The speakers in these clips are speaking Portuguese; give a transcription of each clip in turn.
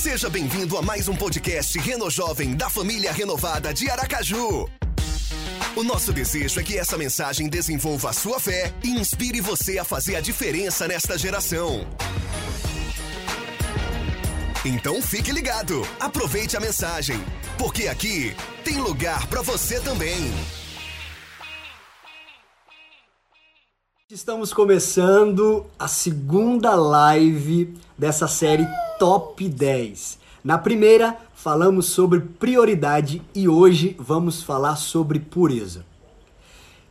Seja bem-vindo a mais um podcast Reno Jovem da família renovada de Aracaju. O nosso desejo é que essa mensagem desenvolva a sua fé e inspire você a fazer a diferença nesta geração. Então fique ligado, aproveite a mensagem, porque aqui tem lugar para você também. Estamos começando a segunda live dessa série Top 10. Na primeira, falamos sobre prioridade e hoje vamos falar sobre pureza.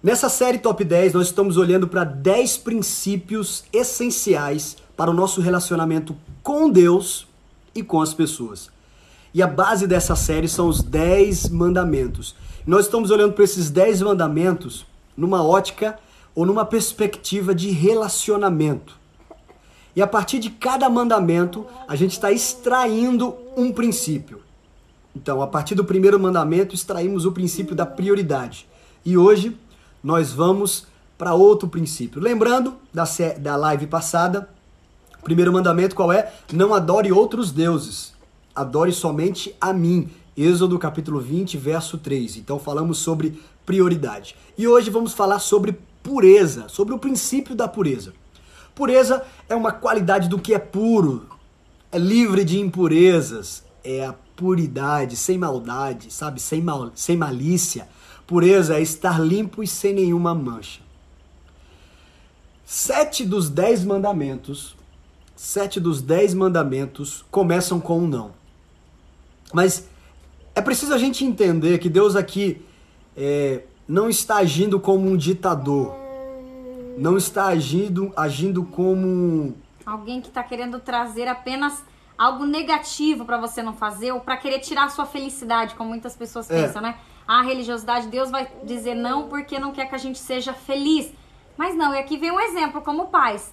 Nessa série Top 10, nós estamos olhando para 10 princípios essenciais para o nosso relacionamento com Deus e com as pessoas. E a base dessa série são os 10 mandamentos. Nós estamos olhando para esses 10 mandamentos numa ótica ou numa perspectiva de relacionamento. E a partir de cada mandamento, a gente está extraindo um princípio. Então, a partir do primeiro mandamento, extraímos o princípio da prioridade. E hoje nós vamos para outro princípio. Lembrando da, da live passada, o primeiro mandamento qual é? Não adore outros deuses, adore somente a mim. Êxodo capítulo 20, verso 3. Então falamos sobre prioridade. E hoje vamos falar sobre pureza, sobre o princípio da pureza. Pureza é uma qualidade do que é puro, é livre de impurezas, é a puridade, sem maldade, sabe? Sem, mal, sem malícia. Pureza é estar limpo e sem nenhuma mancha. Sete dos dez mandamentos, sete dos dez mandamentos começam com um não. Mas é preciso a gente entender que Deus aqui é, não está agindo como um ditador. Não está agindo, agindo como. Alguém que está querendo trazer apenas algo negativo para você não fazer ou para querer tirar a sua felicidade, como muitas pessoas é. pensam, né? A religiosidade, Deus vai dizer não porque não quer que a gente seja feliz. Mas não, e aqui vem um exemplo, como pais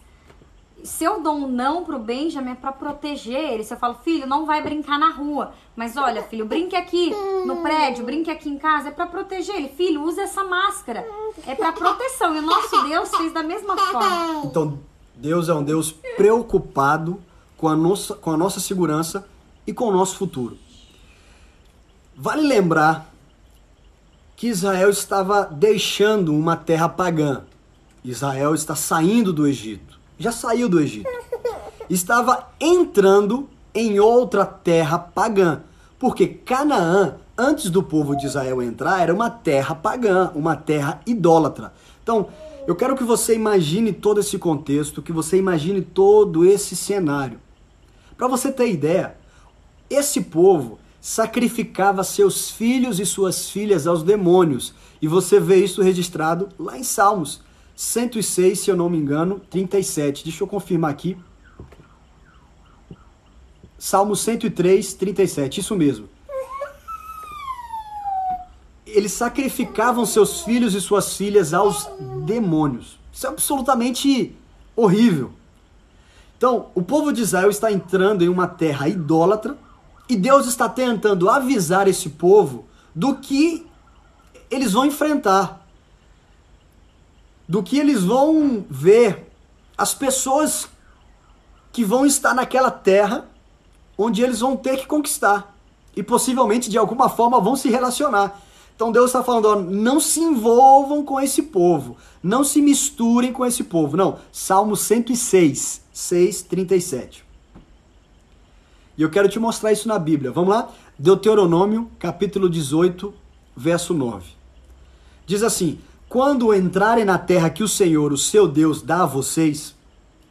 se eu dou um não pro Benjamin é pra proteger ele. Se eu falo, filho, não vai brincar na rua. Mas olha, filho, brinque aqui no prédio, brinque aqui em casa. É pra proteger ele. Filho, use essa máscara. É pra proteção. E o nosso Deus fez da mesma forma. Então, Deus é um Deus preocupado com a nossa, com a nossa segurança e com o nosso futuro. Vale lembrar que Israel estava deixando uma terra pagã. Israel está saindo do Egito já saiu do Egito. Estava entrando em outra terra pagã. Porque Canaã, antes do povo de Israel entrar, era uma terra pagã, uma terra idólatra. Então, eu quero que você imagine todo esse contexto, que você imagine todo esse cenário. Para você ter ideia, esse povo sacrificava seus filhos e suas filhas aos demônios. E você vê isso registrado lá em Salmos. 106, se eu não me engano, 37. Deixa eu confirmar aqui. Salmo 103, 37. Isso mesmo. Eles sacrificavam seus filhos e suas filhas aos demônios. Isso é absolutamente horrível. Então, o povo de Israel está entrando em uma terra idólatra e Deus está tentando avisar esse povo do que eles vão enfrentar do que eles vão ver as pessoas que vão estar naquela terra onde eles vão ter que conquistar e possivelmente de alguma forma vão se relacionar. Então Deus está falando, ó, não se envolvam com esse povo, não se misturem com esse povo. Não, Salmo 106, 6, 37. E eu quero te mostrar isso na Bíblia. Vamos lá? Deuteronômio, capítulo 18, verso 9. Diz assim: quando entrarem na terra que o Senhor, o seu Deus, dá a vocês,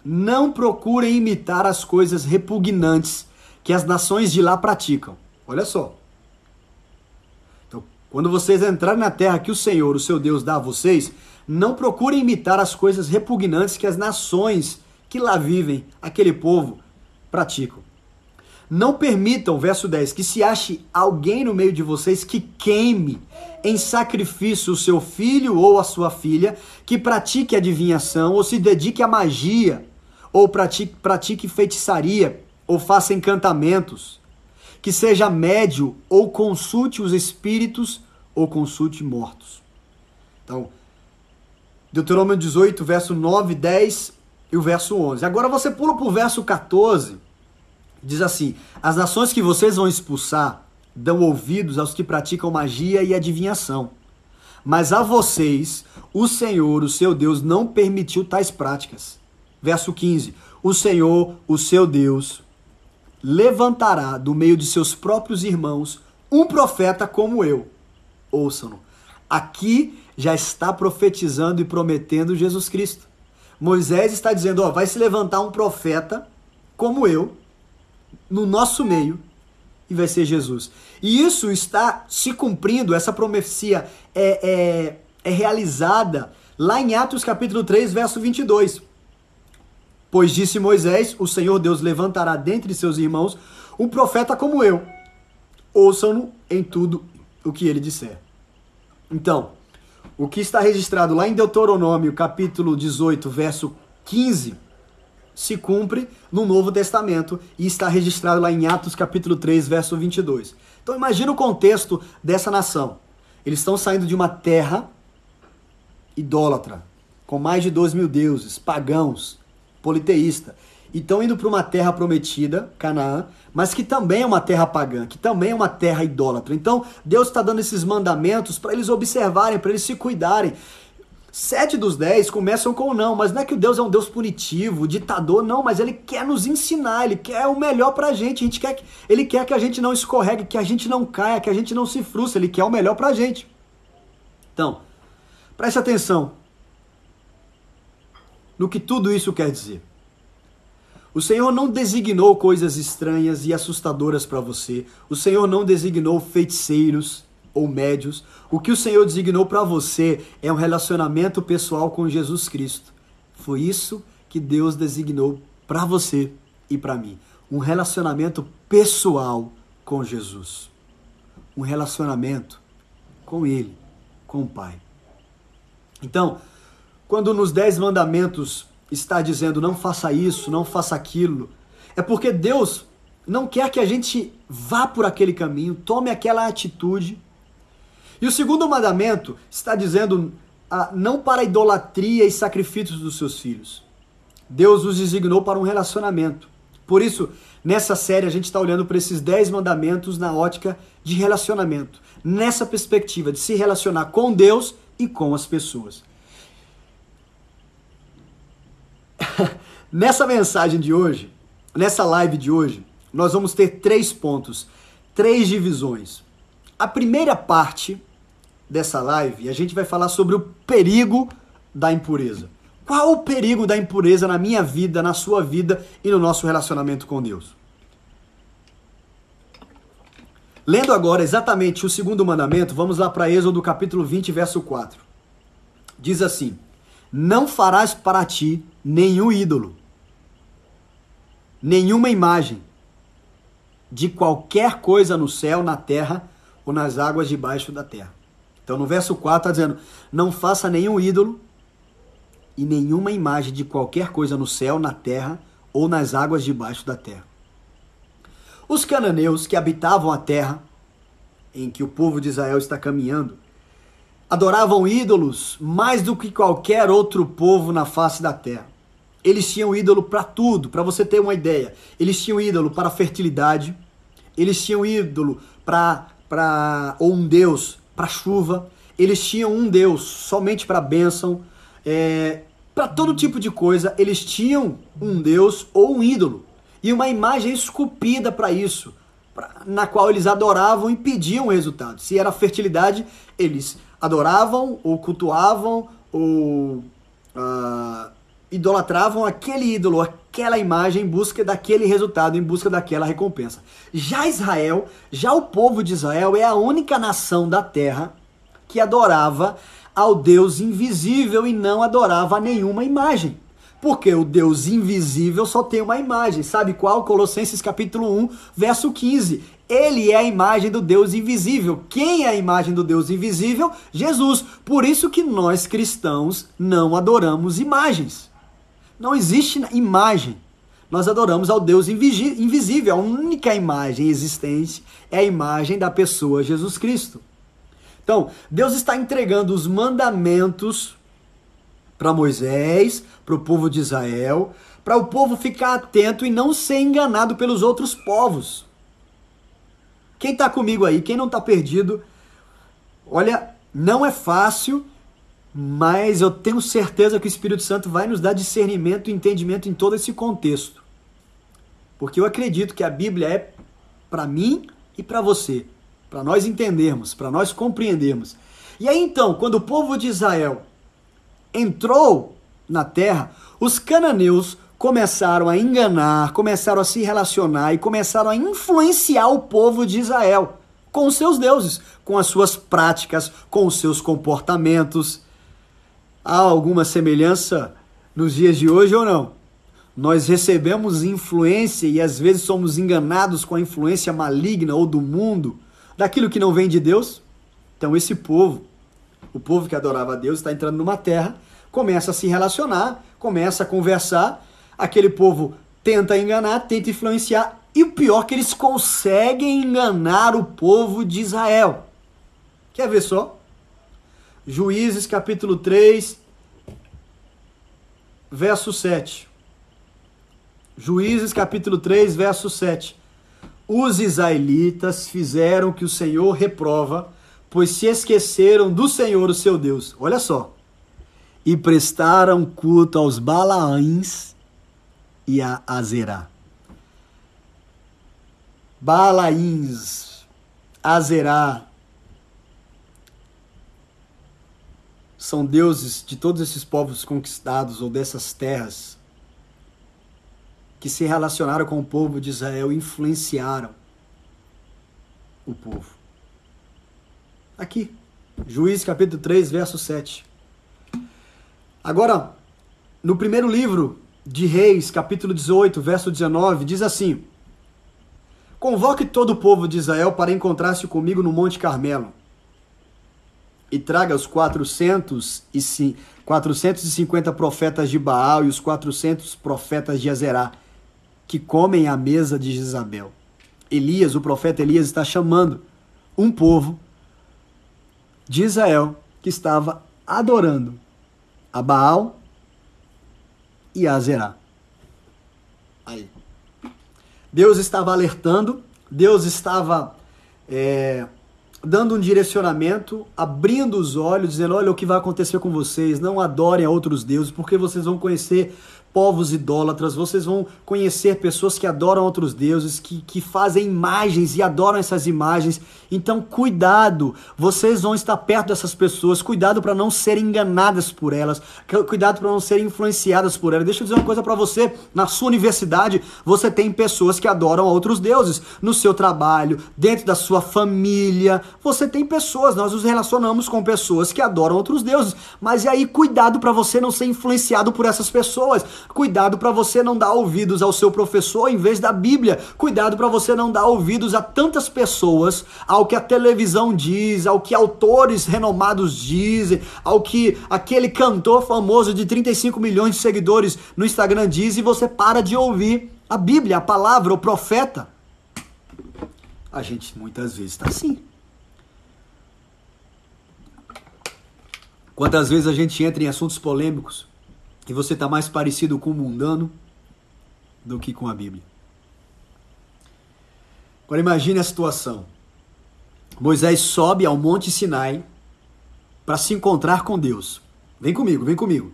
não procurem imitar as coisas repugnantes que as nações de lá praticam. Olha só. Então, quando vocês entrarem na terra que o Senhor, o seu Deus, dá a vocês, não procurem imitar as coisas repugnantes que as nações que lá vivem, aquele povo, praticam. Não permitam, verso 10, que se ache alguém no meio de vocês que queime em sacrifício o seu filho ou a sua filha, que pratique adivinhação ou se dedique à magia, ou pratique, pratique feitiçaria, ou faça encantamentos, que seja médio ou consulte os espíritos ou consulte mortos. Então, Deuteronômio 18, verso 9, 10 e o verso 11. Agora você pula para o verso 14 Diz assim: As nações que vocês vão expulsar dão ouvidos aos que praticam magia e adivinhação. Mas a vocês, o Senhor, o seu Deus, não permitiu tais práticas. Verso 15: O Senhor, o seu Deus, levantará do meio de seus próprios irmãos um profeta como eu. Ouçam-no. Aqui já está profetizando e prometendo Jesus Cristo. Moisés está dizendo: ó, vai se levantar um profeta como eu, no nosso meio, e vai ser Jesus. E isso está se cumprindo, essa profecia é, é, é realizada lá em Atos capítulo 3, verso 22. Pois disse Moisés: O Senhor Deus levantará dentre seus irmãos um profeta como eu. Ouçam-no em tudo o que ele disser. Então, o que está registrado lá em Deuteronômio, capítulo 18, verso 15, se cumpre no Novo Testamento e está registrado lá em Atos, capítulo 3, verso 22. Então, imagina o contexto dessa nação. Eles estão saindo de uma terra idólatra, com mais de dois mil deuses, pagãos, politeísta. E estão indo para uma terra prometida, Canaã, mas que também é uma terra pagã, que também é uma terra idólatra. Então, Deus está dando esses mandamentos para eles observarem, para eles se cuidarem. Sete dos dez começam com não, mas não é que o Deus é um Deus punitivo, ditador, não, mas ele quer nos ensinar, ele quer o melhor pra gente, a gente quer que, ele quer que a gente não escorregue, que a gente não caia, que a gente não se frustre, ele quer o melhor pra gente. Então, preste atenção no que tudo isso quer dizer. O Senhor não designou coisas estranhas e assustadoras para você. O Senhor não designou feiticeiros ou médios. O que o Senhor designou para você é um relacionamento pessoal com Jesus Cristo. Foi isso que Deus designou para você e para mim. Um relacionamento pessoal com Jesus. Um relacionamento com Ele, com o Pai. Então, quando nos Dez Mandamentos está dizendo não faça isso, não faça aquilo, é porque Deus não quer que a gente vá por aquele caminho, tome aquela atitude. E o segundo mandamento está dizendo ah, não para idolatria e sacrifícios dos seus filhos. Deus os designou para um relacionamento. Por isso, nessa série, a gente está olhando para esses dez mandamentos na ótica de relacionamento, nessa perspectiva de se relacionar com Deus e com as pessoas. Nessa mensagem de hoje, nessa live de hoje, nós vamos ter três pontos, três divisões. A primeira parte dessa live, a gente vai falar sobre o perigo da impureza. Qual o perigo da impureza na minha vida, na sua vida e no nosso relacionamento com Deus? Lendo agora exatamente o segundo mandamento, vamos lá para Êxodo capítulo 20, verso 4. Diz assim: Não farás para ti nenhum ídolo, nenhuma imagem de qualquer coisa no céu, na terra ou nas águas debaixo da terra. Então no verso 4 está dizendo: Não faça nenhum ídolo e nenhuma imagem de qualquer coisa no céu, na terra ou nas águas debaixo da terra. Os cananeus que habitavam a terra em que o povo de Israel está caminhando adoravam ídolos mais do que qualquer outro povo na face da terra. Eles tinham ídolo para tudo, para você ter uma ideia. Eles tinham ídolo para fertilidade, eles tinham ídolo para ou um deus para chuva, eles tinham um deus somente para bênção, é, para todo tipo de coisa, eles tinham um deus ou um ídolo. E uma imagem esculpida para isso, pra, na qual eles adoravam e pediam resultado. Se era fertilidade, eles adoravam ou cultuavam ou uh, idolatravam aquele ídolo, aquela imagem em busca daquele resultado, em busca daquela recompensa. Já Israel, já o povo de Israel é a única nação da terra que adorava ao Deus invisível e não adorava nenhuma imagem. Porque o Deus invisível só tem uma imagem. Sabe qual? Colossenses capítulo 1, verso 15. Ele é a imagem do Deus invisível. Quem é a imagem do Deus invisível? Jesus. Por isso que nós cristãos não adoramos imagens. Não existe imagem. Nós adoramos ao Deus invisível. A única imagem existente é a imagem da pessoa Jesus Cristo. Então, Deus está entregando os mandamentos para Moisés, para o povo de Israel, para o povo ficar atento e não ser enganado pelos outros povos. Quem está comigo aí, quem não está perdido, olha, não é fácil, mas eu tenho certeza que o Espírito Santo vai nos dar discernimento e entendimento em todo esse contexto. Porque eu acredito que a Bíblia é para mim e para você, para nós entendermos, para nós compreendermos. E aí então, quando o povo de Israel entrou na terra, os cananeus começaram a enganar, começaram a se relacionar e começaram a influenciar o povo de Israel com os seus deuses, com as suas práticas, com os seus comportamentos. Há alguma semelhança nos dias de hoje ou não? Nós recebemos influência e às vezes somos enganados com a influência maligna ou do mundo, daquilo que não vem de Deus. Então, esse povo, o povo que adorava a Deus, está entrando numa terra, começa a se relacionar, começa a conversar. Aquele povo tenta enganar, tenta influenciar, e o pior é que eles conseguem enganar o povo de Israel. Quer ver só? Juízes capítulo 3, verso 7. Juízes capítulo 3, verso 7. Os israelitas fizeram que o Senhor reprova, pois se esqueceram do Senhor, o seu Deus. Olha só. E prestaram culto aos Balaães e a Azerá. Balaíns, Azerá, são deuses de todos esses povos conquistados ou dessas terras que se relacionaram com o povo de Israel influenciaram o povo. Aqui, Juízes capítulo 3, verso 7. Agora, no primeiro livro de Reis, capítulo 18, verso 19, diz assim: Convoque todo o povo de Israel para encontrar-se comigo no Monte Carmelo. E traga os 400 e 450 profetas de Baal e os 400 profetas de Azerá que comem à mesa de Jezabel. Elias, o profeta Elias, está chamando um povo de Israel que estava adorando a Baal e a Zerá. Aí. Deus estava alertando, Deus estava é, dando um direcionamento, abrindo os olhos, dizendo: olha o que vai acontecer com vocês, não adorem a outros deuses, porque vocês vão conhecer povos idólatras, vocês vão conhecer pessoas que adoram outros deuses, que, que fazem imagens e adoram essas imagens. Então, cuidado, vocês vão estar perto dessas pessoas, cuidado para não serem enganadas por elas, cuidado para não serem influenciadas por elas. Deixa eu dizer uma coisa para você: na sua universidade, você tem pessoas que adoram outros deuses, no seu trabalho, dentro da sua família, você tem pessoas, nós nos relacionamos com pessoas que adoram outros deuses, mas e aí, cuidado para você não ser influenciado por essas pessoas. Cuidado para você não dar ouvidos ao seu professor em vez da Bíblia. Cuidado para você não dar ouvidos a tantas pessoas, ao que a televisão diz, ao que autores renomados dizem, ao que aquele cantor famoso de 35 milhões de seguidores no Instagram diz e você para de ouvir a Bíblia, a palavra, o profeta. A gente muitas vezes está assim. Quantas vezes a gente entra em assuntos polêmicos que você está mais parecido com o mundano do que com a Bíblia. Agora imagine a situação. Moisés sobe ao Monte Sinai para se encontrar com Deus. Vem comigo, vem comigo.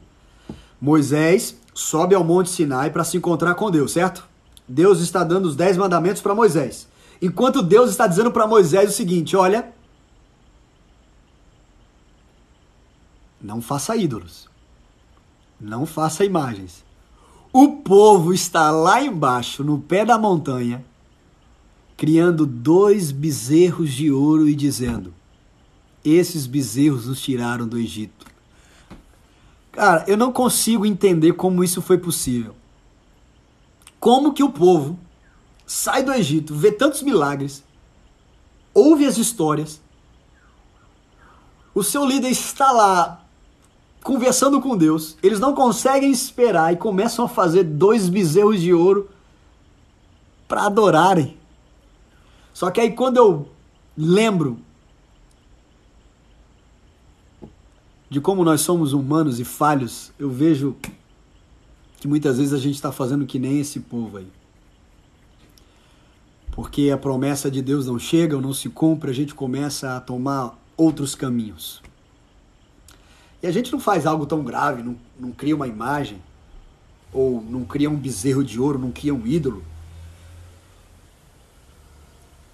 Moisés sobe ao Monte Sinai para se encontrar com Deus, certo? Deus está dando os dez mandamentos para Moisés. Enquanto Deus está dizendo para Moisés o seguinte: olha, não faça ídolos. Não faça imagens. O povo está lá embaixo, no pé da montanha, criando dois bezerros de ouro e dizendo: Esses bezerros nos tiraram do Egito. Cara, eu não consigo entender como isso foi possível. Como que o povo sai do Egito, vê tantos milagres, ouve as histórias, o seu líder está lá conversando com Deus, eles não conseguem esperar e começam a fazer dois bezerros de ouro para adorarem. Só que aí quando eu lembro de como nós somos humanos e falhos, eu vejo que muitas vezes a gente está fazendo que nem esse povo aí. Porque a promessa de Deus não chega ou não se cumpre, a gente começa a tomar outros caminhos. E a gente não faz algo tão grave, não, não cria uma imagem, ou não cria um bezerro de ouro, não cria um ídolo.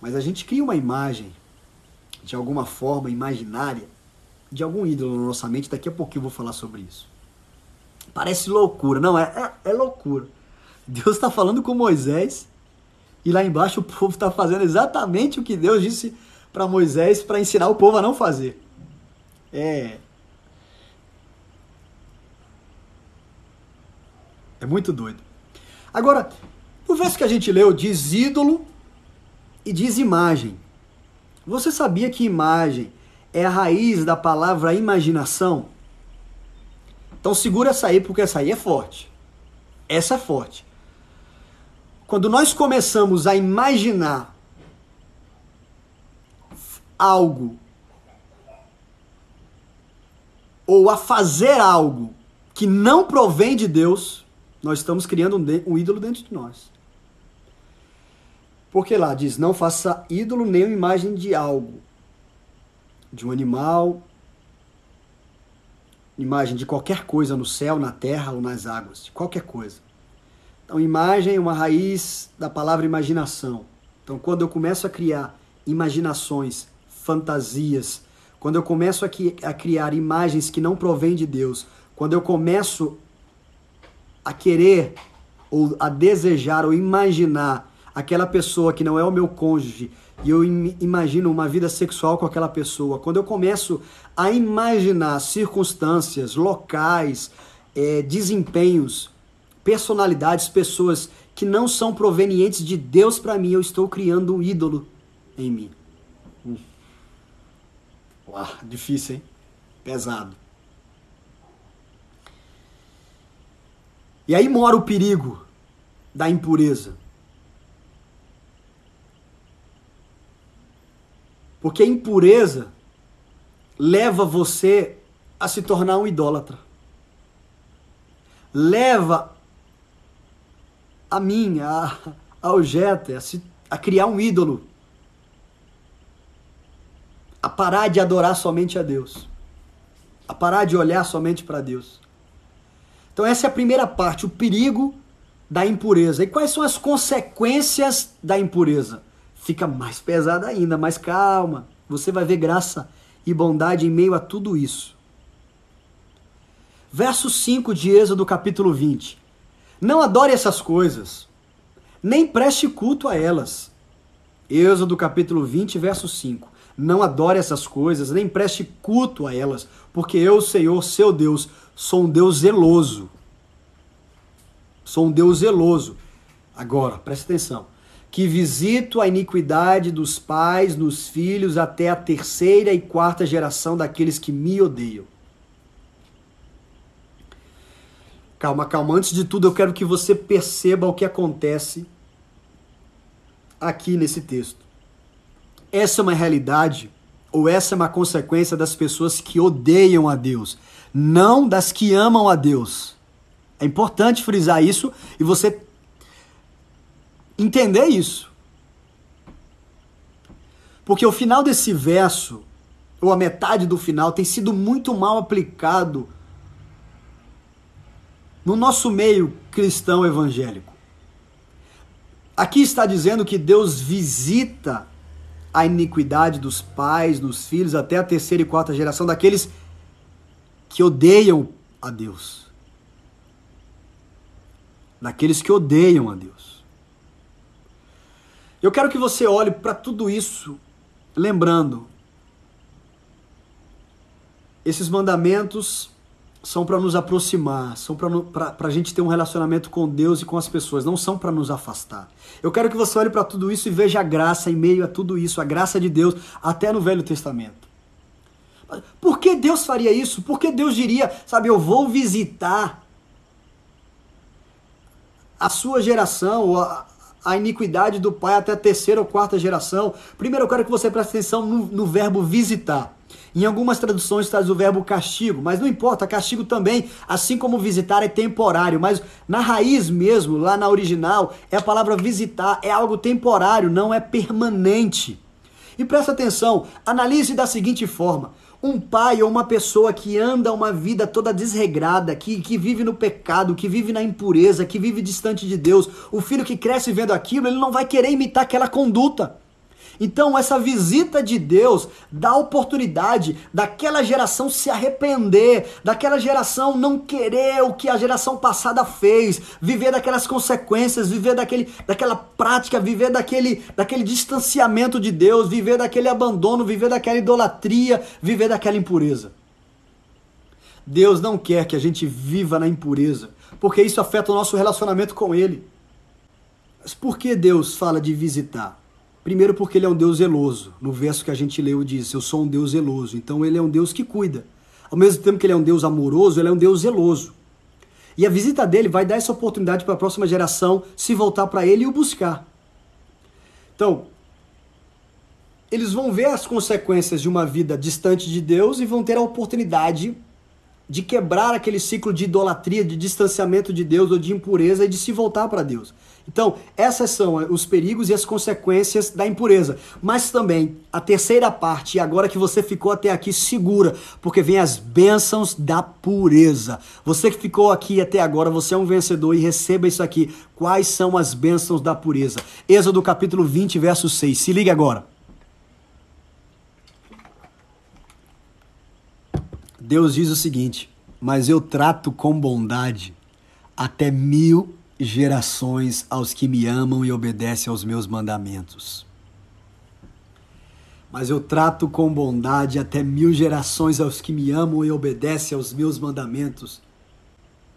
Mas a gente cria uma imagem, de alguma forma imaginária, de algum ídolo na nossa mente. Daqui a pouquinho eu vou falar sobre isso. Parece loucura. Não, é, é, é loucura. Deus está falando com Moisés e lá embaixo o povo está fazendo exatamente o que Deus disse para Moisés para ensinar o povo a não fazer. É. É muito doido. Agora, o verso que a gente leu diz ídolo e diz imagem. Você sabia que imagem é a raiz da palavra imaginação? Então segura essa aí, porque essa aí é forte. Essa é forte. Quando nós começamos a imaginar algo ou a fazer algo que não provém de Deus, nós estamos criando um, um ídolo dentro de nós. Porque lá diz: não faça ídolo nem imagem de algo, de um animal, imagem de qualquer coisa no céu, na terra ou nas águas, de qualquer coisa. Então, imagem é uma raiz da palavra imaginação. Então, quando eu começo a criar imaginações, fantasias, quando eu começo a criar imagens que não provêm de Deus, quando eu começo a querer ou a desejar ou imaginar aquela pessoa que não é o meu cônjuge e eu imagino uma vida sexual com aquela pessoa, quando eu começo a imaginar circunstâncias, locais, é, desempenhos, personalidades, pessoas que não são provenientes de Deus para mim, eu estou criando um ídolo em mim. Hum. Uau, difícil, hein? Pesado. E aí mora o perigo da impureza. Porque a impureza leva você a se tornar um idólatra. Leva a mim, a, ao a, se, a criar um ídolo. A parar de adorar somente a Deus. A parar de olhar somente para Deus. Então essa é a primeira parte, o perigo da impureza. E quais são as consequências da impureza? fica mais pesada ainda, mas calma, você vai ver graça e bondade em meio a tudo isso. Verso 5 de Êxodo capítulo 20. Não adore essas coisas, nem preste culto a elas. Êxodo capítulo 20, verso 5. Não adore essas coisas, nem preste culto a elas, porque eu, Senhor, seu Deus, sou um Deus zeloso. Sou um Deus zeloso. Agora, preste atenção que visito a iniquidade dos pais nos filhos até a terceira e quarta geração daqueles que me odeiam. Calma, calma. Antes de tudo, eu quero que você perceba o que acontece aqui nesse texto. Essa é uma realidade, ou essa é uma consequência das pessoas que odeiam a Deus, não das que amam a Deus. É importante frisar isso e você entender isso. Porque o final desse verso, ou a metade do final, tem sido muito mal aplicado no nosso meio cristão evangélico. Aqui está dizendo que Deus visita a iniquidade dos pais, dos filhos, até a terceira e quarta geração daqueles que odeiam a Deus. Daqueles que odeiam a Deus. Eu quero que você olhe para tudo isso lembrando. Esses mandamentos são para nos aproximar, são para a gente ter um relacionamento com Deus e com as pessoas, não são para nos afastar. Eu quero que você olhe para tudo isso e veja a graça em meio a tudo isso, a graça de Deus, até no Velho Testamento. Por que Deus faria isso? Por que Deus diria, sabe, eu vou visitar a sua geração, a, a iniquidade do pai até a terceira ou quarta geração. Primeiro eu quero que você preste atenção no, no verbo visitar. Em algumas traduções traz o verbo castigo, mas não importa, castigo também, assim como visitar é temporário, mas na raiz mesmo, lá na original, é a palavra visitar, é algo temporário, não é permanente. E presta atenção, analise da seguinte forma: um pai ou uma pessoa que anda uma vida toda desregrada, que, que vive no pecado, que vive na impureza, que vive distante de Deus, o filho que cresce vendo aquilo, ele não vai querer imitar aquela conduta. Então, essa visita de Deus dá oportunidade daquela geração se arrepender, daquela geração não querer o que a geração passada fez, viver daquelas consequências, viver daquele, daquela prática, viver daquele, daquele distanciamento de Deus, viver daquele abandono, viver daquela idolatria, viver daquela impureza. Deus não quer que a gente viva na impureza, porque isso afeta o nosso relacionamento com Ele. Mas por que Deus fala de visitar? Primeiro, porque ele é um Deus zeloso. No verso que a gente leu, diz: Eu sou um Deus zeloso. Então, ele é um Deus que cuida. Ao mesmo tempo que ele é um Deus amoroso, ele é um Deus zeloso. E a visita dele vai dar essa oportunidade para a próxima geração se voltar para ele e o buscar. Então, eles vão ver as consequências de uma vida distante de Deus e vão ter a oportunidade de quebrar aquele ciclo de idolatria, de distanciamento de Deus ou de impureza e de se voltar para Deus. Então, essas são os perigos e as consequências da impureza. Mas também a terceira parte, agora que você ficou até aqui, segura, porque vem as bênçãos da pureza. Você que ficou aqui até agora, você é um vencedor e receba isso aqui. Quais são as bênçãos da pureza? Êxodo capítulo 20, verso 6. Se liga agora. Deus diz o seguinte: Mas eu trato com bondade até mil gerações aos que me amam e obedecem aos meus mandamentos. Mas eu trato com bondade até mil gerações aos que me amam e obedecem aos meus mandamentos.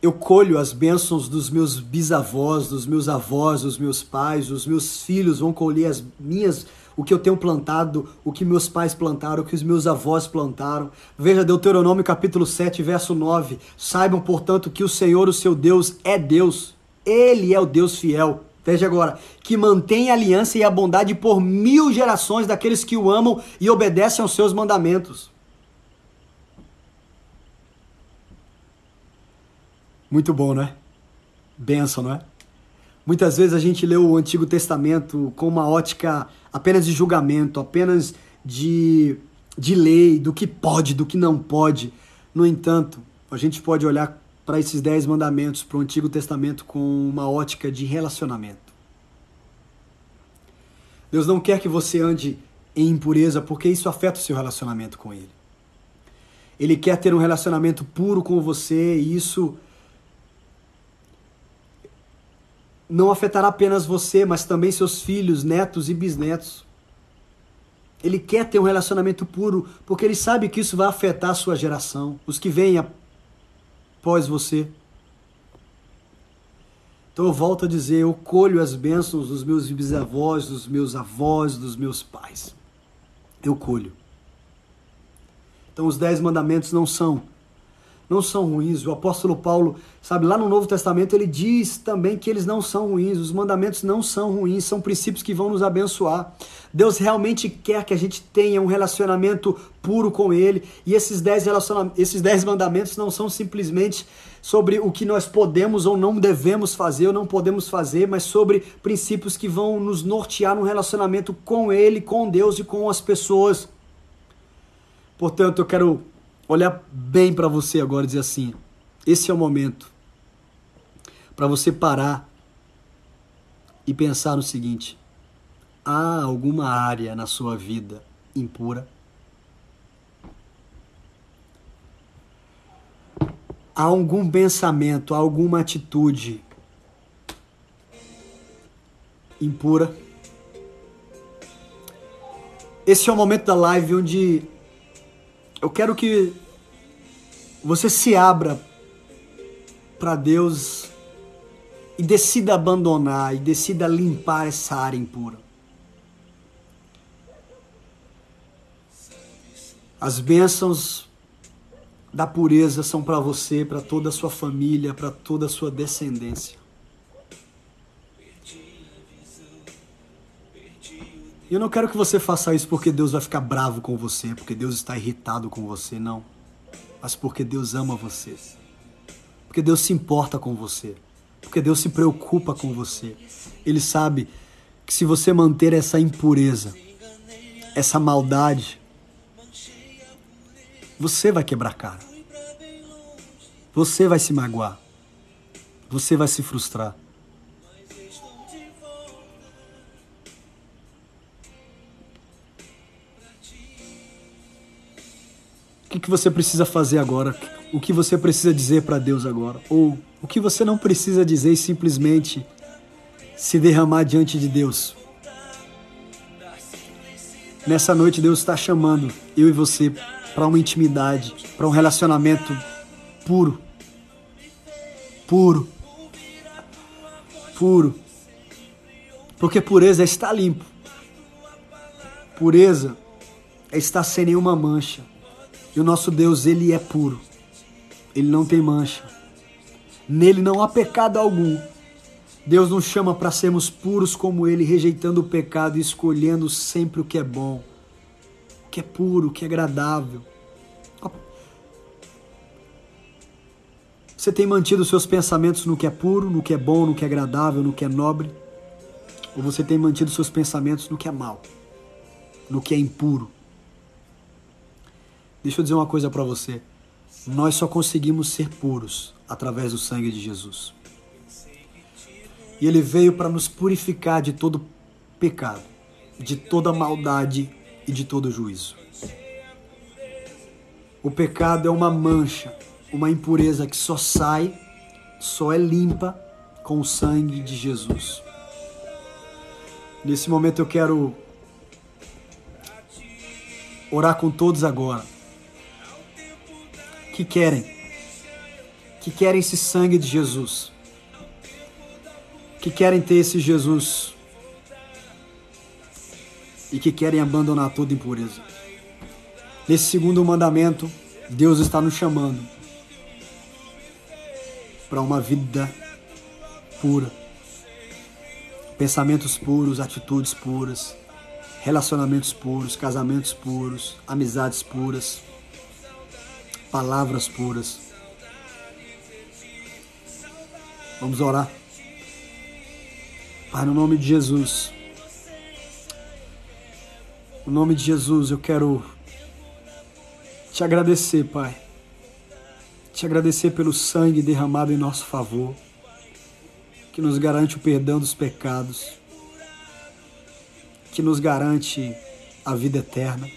Eu colho as bênçãos dos meus bisavós, dos meus avós, dos meus pais, os meus filhos vão colher as minhas o que eu tenho plantado, o que meus pais plantaram, o que os meus avós plantaram. Veja Deuteronômio capítulo 7, verso 9. Saibam, portanto, que o Senhor, o seu Deus, é Deus. Ele é o Deus fiel. Veja agora, que mantém a aliança e a bondade por mil gerações daqueles que o amam e obedecem aos seus mandamentos. Muito bom, não é? Benção, não é? Muitas vezes a gente lê o Antigo Testamento com uma ótica apenas de julgamento, apenas de, de lei, do que pode, do que não pode. No entanto, a gente pode olhar para esses dez mandamentos, para o Antigo Testamento, com uma ótica de relacionamento. Deus não quer que você ande em impureza, porque isso afeta o seu relacionamento com Ele. Ele quer ter um relacionamento puro com você e isso não afetará apenas você, mas também seus filhos, netos e bisnetos. Ele quer ter um relacionamento puro, porque ele sabe que isso vai afetar a sua geração, os que vêm após você. Então eu volto a dizer, eu colho as bênçãos dos meus bisavós, dos meus avós, dos meus pais. Eu colho. Então os dez mandamentos não são não são ruins. O apóstolo Paulo, sabe, lá no Novo Testamento ele diz também que eles não são ruins, os mandamentos não são ruins, são princípios que vão nos abençoar. Deus realmente quer que a gente tenha um relacionamento puro com Ele, e esses dez, esses dez mandamentos não são simplesmente sobre o que nós podemos ou não devemos fazer ou não podemos fazer, mas sobre princípios que vão nos nortear no relacionamento com Ele, com Deus e com as pessoas. Portanto, eu quero olhar bem para você agora e dizer assim: esse é o momento para você parar e pensar no seguinte: há alguma área na sua vida impura? Há algum pensamento, alguma atitude impura? Esse é o momento da live onde eu quero que você se abra para Deus e decida abandonar e decida limpar essa área impura. As bênçãos da pureza são para você, para toda a sua família, para toda a sua descendência. Eu não quero que você faça isso porque Deus vai ficar bravo com você, porque Deus está irritado com você, não. Mas porque Deus ama você. Porque Deus se importa com você. Porque Deus se preocupa com você. Ele sabe que se você manter essa impureza, essa maldade, você vai quebrar cara. Você vai se magoar. Você vai se frustrar. O que, que você precisa fazer agora? O que você precisa dizer para Deus agora? Ou o que você não precisa dizer e simplesmente se derramar diante de Deus? Nessa noite, Deus está chamando eu e você para uma intimidade, para um relacionamento puro. Puro. Puro. Porque pureza é estar limpo. Pureza é estar sem nenhuma mancha. E o nosso Deus, ele é puro. Ele não tem mancha. Nele não há pecado algum. Deus nos chama para sermos puros como ele, rejeitando o pecado e escolhendo sempre o que é bom, o que é puro, o que é agradável. Você tem mantido seus pensamentos no que é puro, no que é bom, no que é agradável, no que é nobre? Ou você tem mantido seus pensamentos no que é mal, no que é impuro? Deixa eu dizer uma coisa para você. Nós só conseguimos ser puros através do sangue de Jesus. E ele veio para nos purificar de todo pecado, de toda maldade e de todo juízo. O pecado é uma mancha, uma impureza que só sai, só é limpa com o sangue de Jesus. Nesse momento eu quero orar com todos agora que querem, que querem esse sangue de Jesus, que querem ter esse Jesus e que querem abandonar toda impureza. Nesse segundo mandamento, Deus está nos chamando para uma vida pura, pensamentos puros, atitudes puras, relacionamentos puros, casamentos puros, amizades puras palavras puras. Vamos orar. Pai, no nome de Jesus. No nome de Jesus, eu quero te agradecer, Pai. Te agradecer pelo sangue derramado em nosso favor, que nos garante o perdão dos pecados, que nos garante a vida eterna,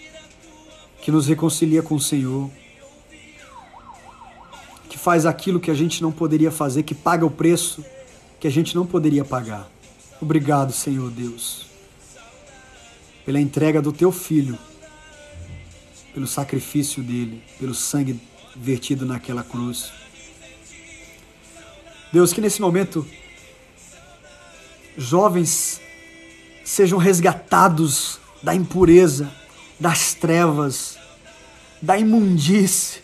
que nos reconcilia com o Senhor faz aquilo que a gente não poderia fazer, que paga o preço que a gente não poderia pagar. Obrigado, Senhor Deus, pela entrega do teu filho, pelo sacrifício dele, pelo sangue vertido naquela cruz. Deus, que nesse momento jovens sejam resgatados da impureza, das trevas, da imundície,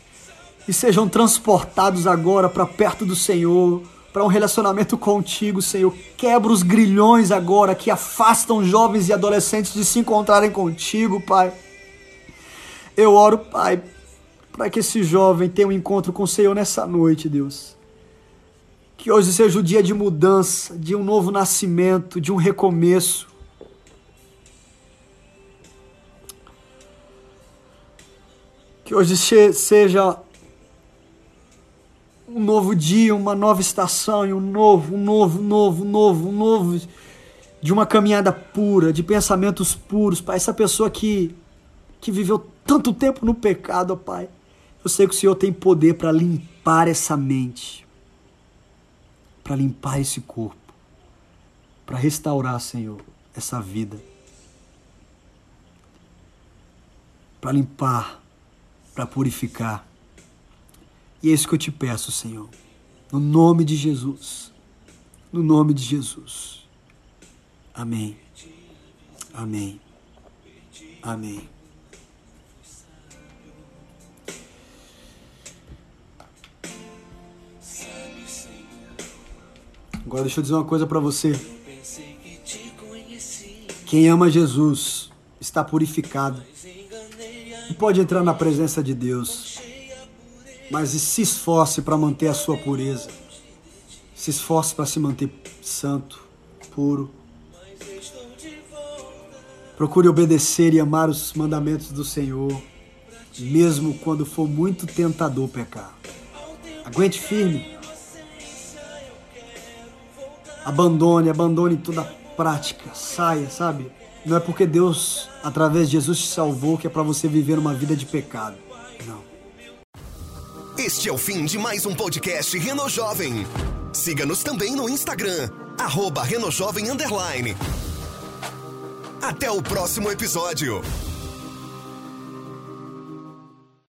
e sejam transportados agora para perto do Senhor, para um relacionamento contigo, Senhor. Quebra os grilhões agora que afastam jovens e adolescentes de se encontrarem contigo, Pai. Eu oro, Pai, para que esse jovem tenha um encontro com o Senhor nessa noite, Deus. Que hoje seja o dia de mudança, de um novo nascimento, de um recomeço. Que hoje seja um novo dia, uma nova estação e um novo, um novo, um novo, um novo, um novo de uma caminhada pura, de pensamentos puros, Pai. Essa pessoa que que viveu tanto tempo no pecado, Pai. Eu sei que o Senhor tem poder para limpar essa mente, para limpar esse corpo, para restaurar, Senhor, essa vida. Para limpar, para purificar. E é isso que eu te peço, Senhor. No nome de Jesus. No nome de Jesus. Amém. Amém. Amém. Agora deixa eu dizer uma coisa para você. Quem ama Jesus está purificado e pode entrar na presença de Deus. Mas se esforce para manter a sua pureza. Se esforce para se manter santo, puro. Procure obedecer e amar os mandamentos do Senhor, mesmo quando for muito tentador pecar. Aguente firme. Abandone, abandone toda prática. Saia, sabe? Não é porque Deus, através de Jesus, te salvou que é para você viver uma vida de pecado. Não. Este é o fim de mais um podcast Reno Jovem. Siga-nos também no Instagram, arroba Renojovem. Até o próximo episódio.